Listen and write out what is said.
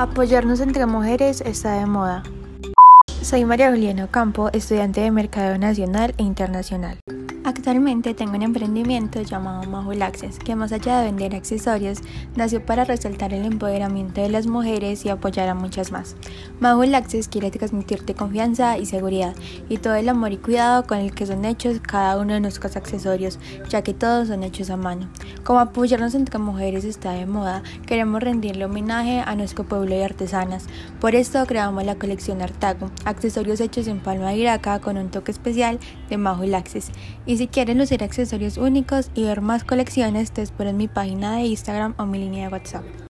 Apoyarnos entre mujeres está de moda. Soy María Juliana Campo, estudiante de Mercado Nacional e Internacional. Actualmente tengo un emprendimiento llamado Mahul Access, que más allá de vender accesorios, nació para resaltar el empoderamiento de las mujeres y apoyar a muchas más. Mahul Access quiere transmitirte confianza y seguridad y todo el amor y cuidado con el que son hechos cada uno de nuestros accesorios, ya que todos son hechos a mano. Como apoyarnos entre mujeres está de moda, queremos rendirle homenaje a nuestro pueblo de artesanas. Por esto creamos la colección Artago, accesorios hechos en palma de iraca con un toque especial de Mahul Access. Y si quieren lucir accesorios únicos y ver más colecciones, te espero en mi página de Instagram o mi línea de WhatsApp.